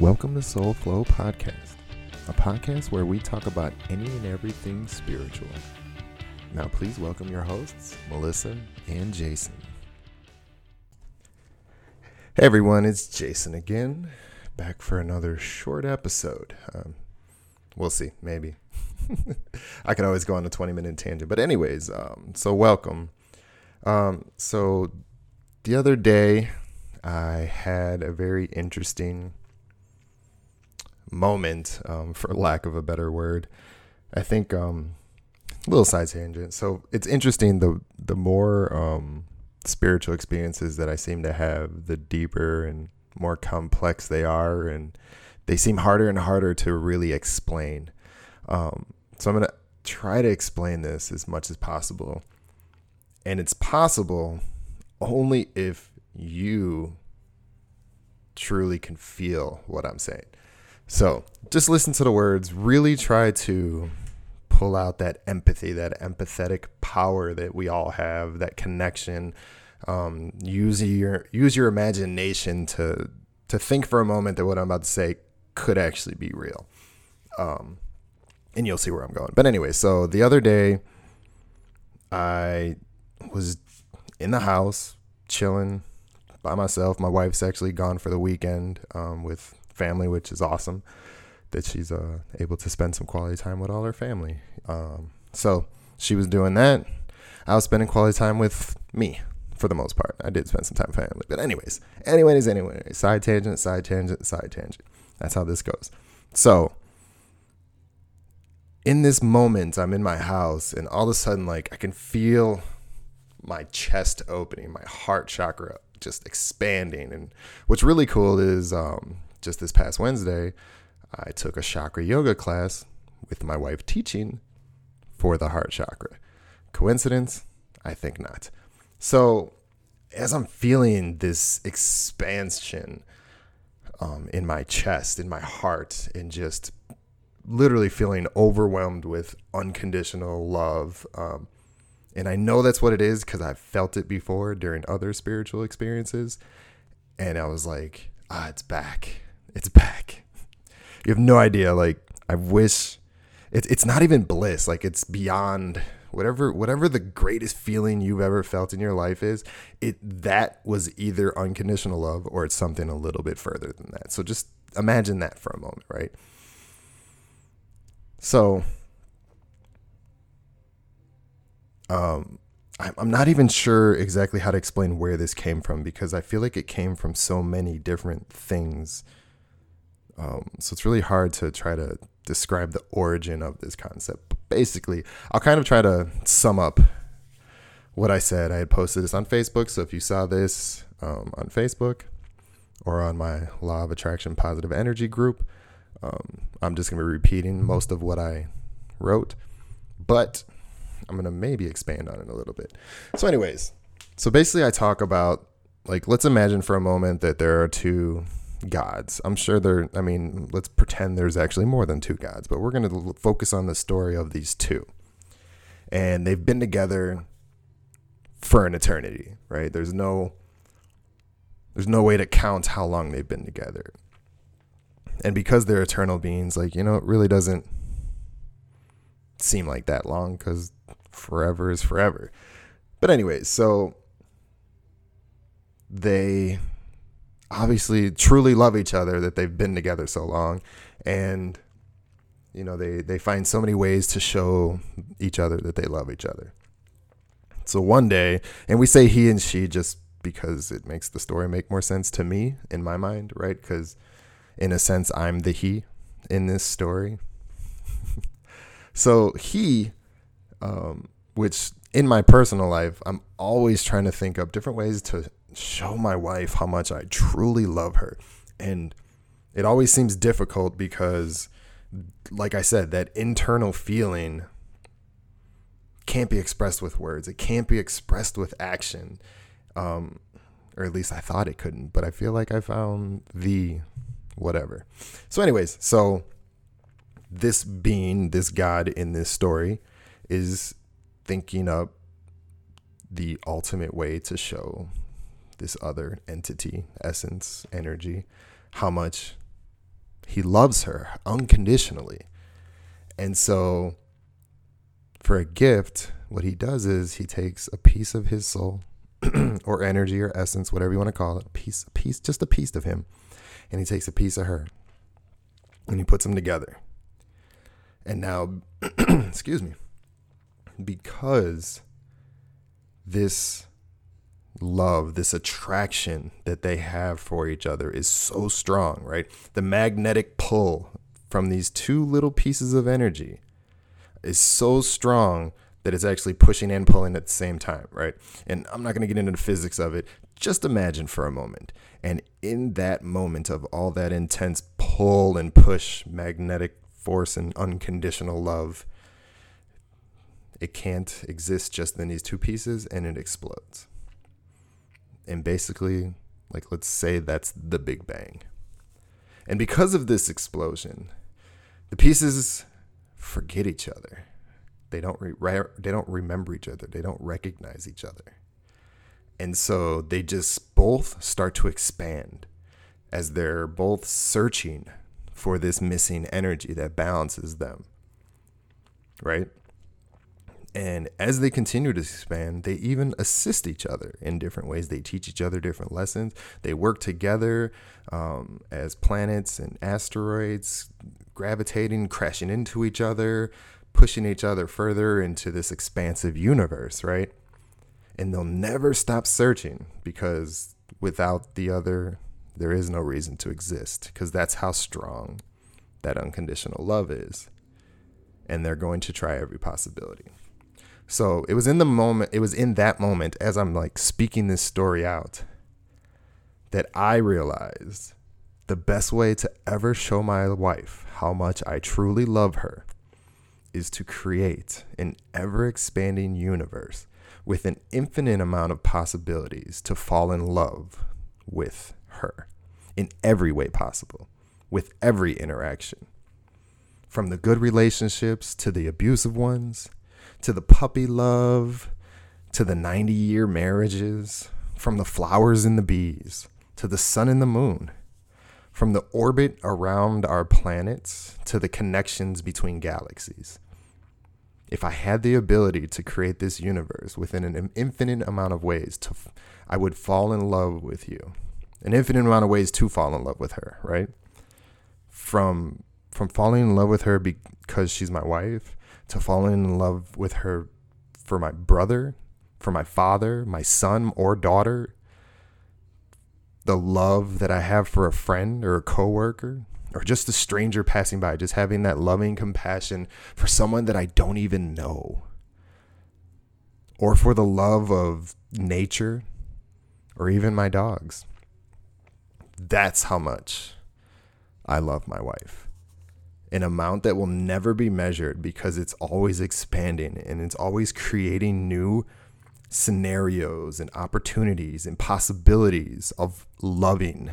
Welcome to Soul Flow Podcast, a podcast where we talk about any and everything spiritual. Now, please welcome your hosts, Melissa and Jason. Hey everyone, it's Jason again, back for another short episode. Um, we'll see, maybe. I can always go on a 20 minute tangent. But, anyways, um, so welcome. Um, so, the other day, I had a very interesting moment, um, for lack of a better word. I think um, little side tangent. So it's interesting. The the more um, spiritual experiences that I seem to have, the deeper and more complex they are, and they seem harder and harder to really explain. Um, so I'm gonna try to explain this as much as possible, and it's possible only if you truly can feel what I'm saying. So just listen to the words, really try to pull out that empathy, that empathetic power that we all have, that connection. Um, use your use your imagination to to think for a moment that what I'm about to say could actually be real. Um, and you'll see where I'm going. But anyway, so the other day I was in the house chilling by myself. My wife's actually gone for the weekend um, with family, which is awesome that she's uh, able to spend some quality time with all her family. Um, so she was doing that. I was spending quality time with me for the most part. I did spend some time with family. But, anyways, anyways, anyways, side tangent, side tangent, side tangent. That's how this goes. So, in this moment, I'm in my house, and all of a sudden, like, I can feel my chest opening, my heart chakra just expanding. And what's really cool is um, just this past Wednesday, I took a chakra yoga class with my wife teaching for the heart chakra. Coincidence? I think not. So, as I'm feeling this expansion um, in my chest, in my heart, and just literally feeling overwhelmed with unconditional love. Um, and I know that's what it is because I've felt it before during other spiritual experiences. And I was like, ah, it's back. It's back. You have no idea. Like, I wish it's it's not even bliss. Like it's beyond whatever whatever the greatest feeling you've ever felt in your life is. It that was either unconditional love or it's something a little bit further than that. So just imagine that for a moment, right? So um I'm not even sure exactly how to explain where this came from because I feel like it came from so many different things um, so it's really hard to try to describe the origin of this concept. But basically, I'll kind of try to sum up what I said. I had posted this on Facebook. So if you saw this um, on Facebook or on my Law of Attraction Positive Energy group, um, I'm just going to be repeating most of what I wrote. But I'm going to maybe expand on it a little bit. So, anyways, so basically, I talk about like, let's imagine for a moment that there are two gods. I'm sure there, I mean, let's pretend there's actually more than two gods, but we're going to focus on the story of these two. And they've been together for an eternity, right? There's no there's no way to count how long they've been together. And because they're eternal beings, like, you know, it really doesn't seem like that long cuz forever is forever. But anyways, so they obviously truly love each other that they've been together so long. And you know they they find so many ways to show each other that they love each other. So one day and we say he and she just because it makes the story make more sense to me in my mind right? Because in a sense i'm the he in this story. So he um, which in my personal life i'm always trying to think up different ways to show my wife how much I truly love her. And it always seems difficult because, like I said, that internal feeling can't be expressed with words, it can't be expressed with action. Um, or at least I thought it couldn't, but I feel like I found the whatever. So, anyways, so this being, this God in this story, is thinking up the ultimate way to show this other entity, essence, energy, how much He loves her unconditionally. And so for a gift, what he does is he takes a piece of his soul or energy or essence, whatever you want to call it, piece, piece, just a piece of him, and he takes a piece of her and he puts them together. And now, excuse me, because this love, this attraction that they have for each other is so strong, right? The magnetic pull from these two little pieces of energy is so strong that it's actually pushing and pulling at the same time, right? And I'm not going to get into the physics of it. Just imagine for a moment. And in that moment of all that intense pull and push, magnetic force and unconditional love, it can't exist just in these two pieces and it explodes. And basically, like, let's say that's the Big Bang. And because of this explosion, the pieces forget each other. They don't re- they don't remember each other. They don't recognize each other. And so they just both start to expand as they're both searching for this missing energy that balances them. Right? And as they continue to expand, they even assist each other in different ways. They teach each other different lessons. They work together um, as planets and asteroids gravitating, crashing into each other, pushing each other further into this expansive universe, right? And they'll never stop searching because without the other, there is no reason to exist because that's how strong that unconditional love is. And they're going to try every possibility. So it was in the moment, it was in that moment as I'm like speaking this story out that I realized the best way to ever show my wife how much I truly love her is to create an ever expanding universe with an infinite amount of possibilities to fall in love with her in every way possible, with every interaction. From the good relationships to the abusive ones, to the puppy love, to the 90 year marriages, from the flowers and the bees, to the sun and the moon, from the orbit around our planets to the connections between galaxies. If I had the ability to create this universe within an infinite amount of ways, to, I would fall in love with you. An infinite amount of ways to fall in love with her, right? From from falling in love with her because she's my wife to falling in love with her for my brother, for my father, my son or daughter, the love that I have for a friend or a coworker or just a stranger passing by, just having that loving compassion for someone that I don't even know. Or for the love of nature or even my dogs. That's how much I love my wife an amount that will never be measured because it's always expanding and it's always creating new scenarios and opportunities and possibilities of loving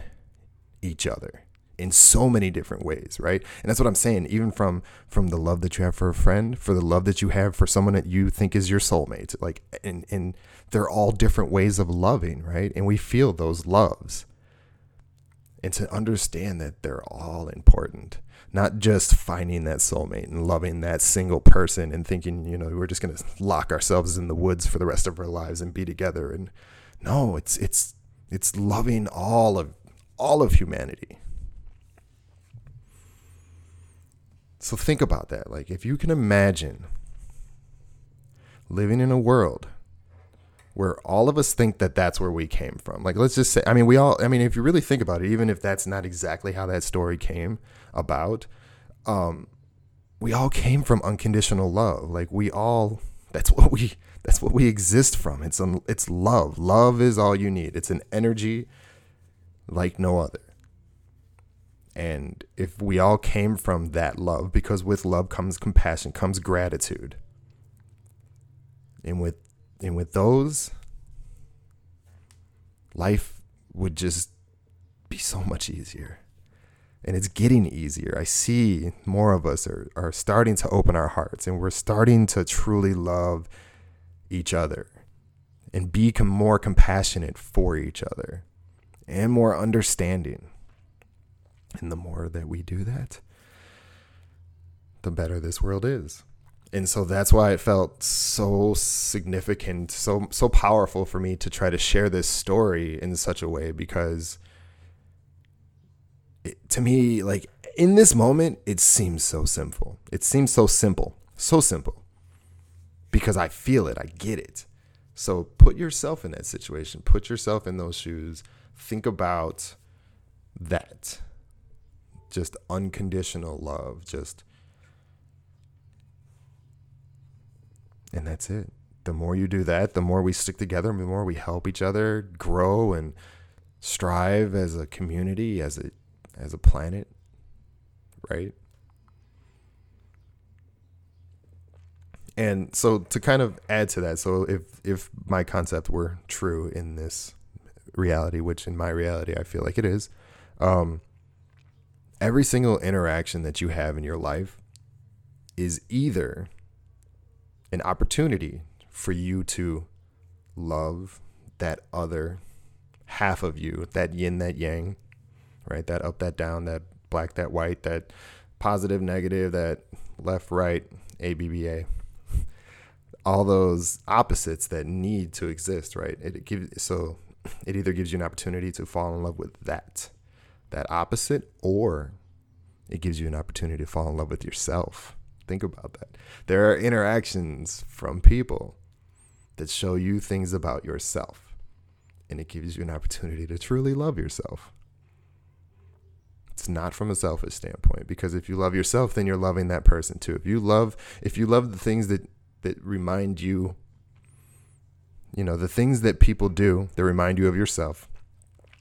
each other in so many different ways right? And that's what i'm saying even from from the love that you have for a friend for the love that you have for someone that you think is your soulmate like and and they're all different ways of loving right? And we feel those loves. And to understand that they're all important not just finding that soulmate and loving that single person and thinking, you know, we're just going to lock ourselves in the woods for the rest of our lives and be together. And no, it's it's it's loving all of all of humanity. So think about that. Like if you can imagine living in a world where all of us think that that's where we came from. Like let's just say I mean we all I mean if you really think about it even if that's not exactly how that story came, about, um, we all came from unconditional love. Like we all, that's what we, that's what we exist from. It's un, it's love. Love is all you need. It's an energy like no other. And if we all came from that love, because with love comes compassion, comes gratitude. And with and with those, life would just be so much easier and it's getting easier. I see more of us are, are starting to open our hearts and we're starting to truly love each other and be more compassionate for each other and more understanding. And the more that we do that, the better this world is. And so that's why it felt so significant, so so powerful for me to try to share this story in such a way because it, to me like in this moment it seems so simple. It seems so simple, so simple. Because I feel it, I get it. So put yourself in that situation, put yourself in those shoes, think about that. Just unconditional love, just And that's it. The more you do that, the more we stick together, the more we help each other grow and strive as a community, as a as a planet, right? And so to kind of add to that, so if if my concept were true in this reality, which in my reality I feel like it is, um, every single interaction that you have in your life is either an opportunity for you to love that other half of you, that yin, that yang, right? That up, that down, that black, that white, that positive, negative, that left, right, ABBA. All those opposites that need to exist, right? It gives so it either gives you an opportunity to fall in love with that, that opposite, or it gives you an opportunity to fall in love with yourself Think about that. There are interactions from people that show you things about yourself, and it gives you an opportunity to truly love yourself. It's not from a selfish standpoint because if you love yourself, then you're loving that person too. If you love, if you love the things that that remind you, you know, the things that people do that remind you of yourself.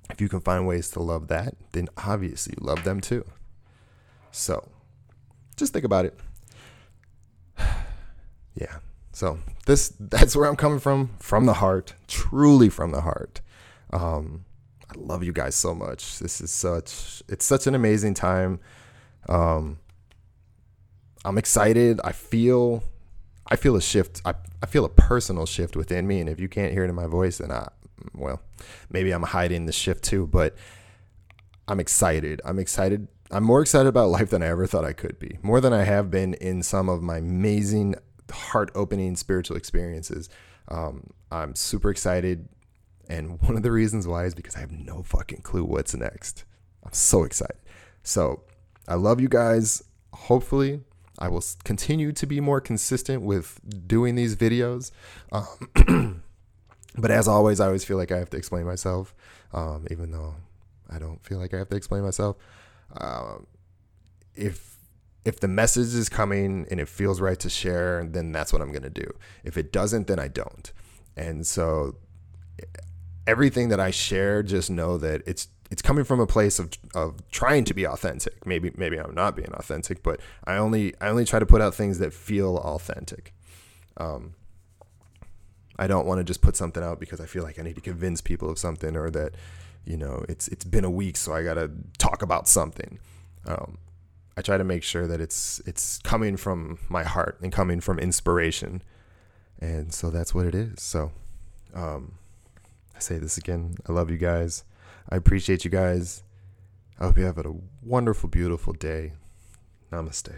If you can find ways to love that, then obviously you love them too. So, just think about it yeah. So this that's where I'm coming from, from the heart, truly from the heart. Um, I love you guys so much. This is such it's such an amazing time. Um, I'm excited. I feel I feel a shift. I, I feel a personal shift within me. And if you can't hear it in my voice, then I well, maybe I'm hiding the shift too, but I'm excited. I'm excited. I'm more excited about life than I ever thought I could be. More than I have been in some of my amazing heart opening spiritual experiences. Um, I'm super excited. And one of the reasons why is because I have no fucking clue what's next. I'm so excited. So I love you guys. Hopefully, I will continue to be more consistent with doing these videos. Um, but as always, I always feel like I have to explain myself, um, even though I don't feel like I have to explain myself. Uh, if if the message is coming and it feels right to share, then that's what I'm going to do. If it doesn't, then I don't. And so everything that I share, just know that it's it's coming from a place of of trying to be authentic. Maybe maybe I'm not being authentic, but I only I only try to put out things that feel authentic. Um, I don't want to just put something out because I feel like I need to convince people of something or that you know it's it's been a week, so I got to talk about something. Um, I try to make sure that it's it's coming from my heart and coming from inspiration. And so that's what it is. So um, I say this again. I love you guys. I appreciate you guys. I hope you have a wonderful, beautiful day. Namaste.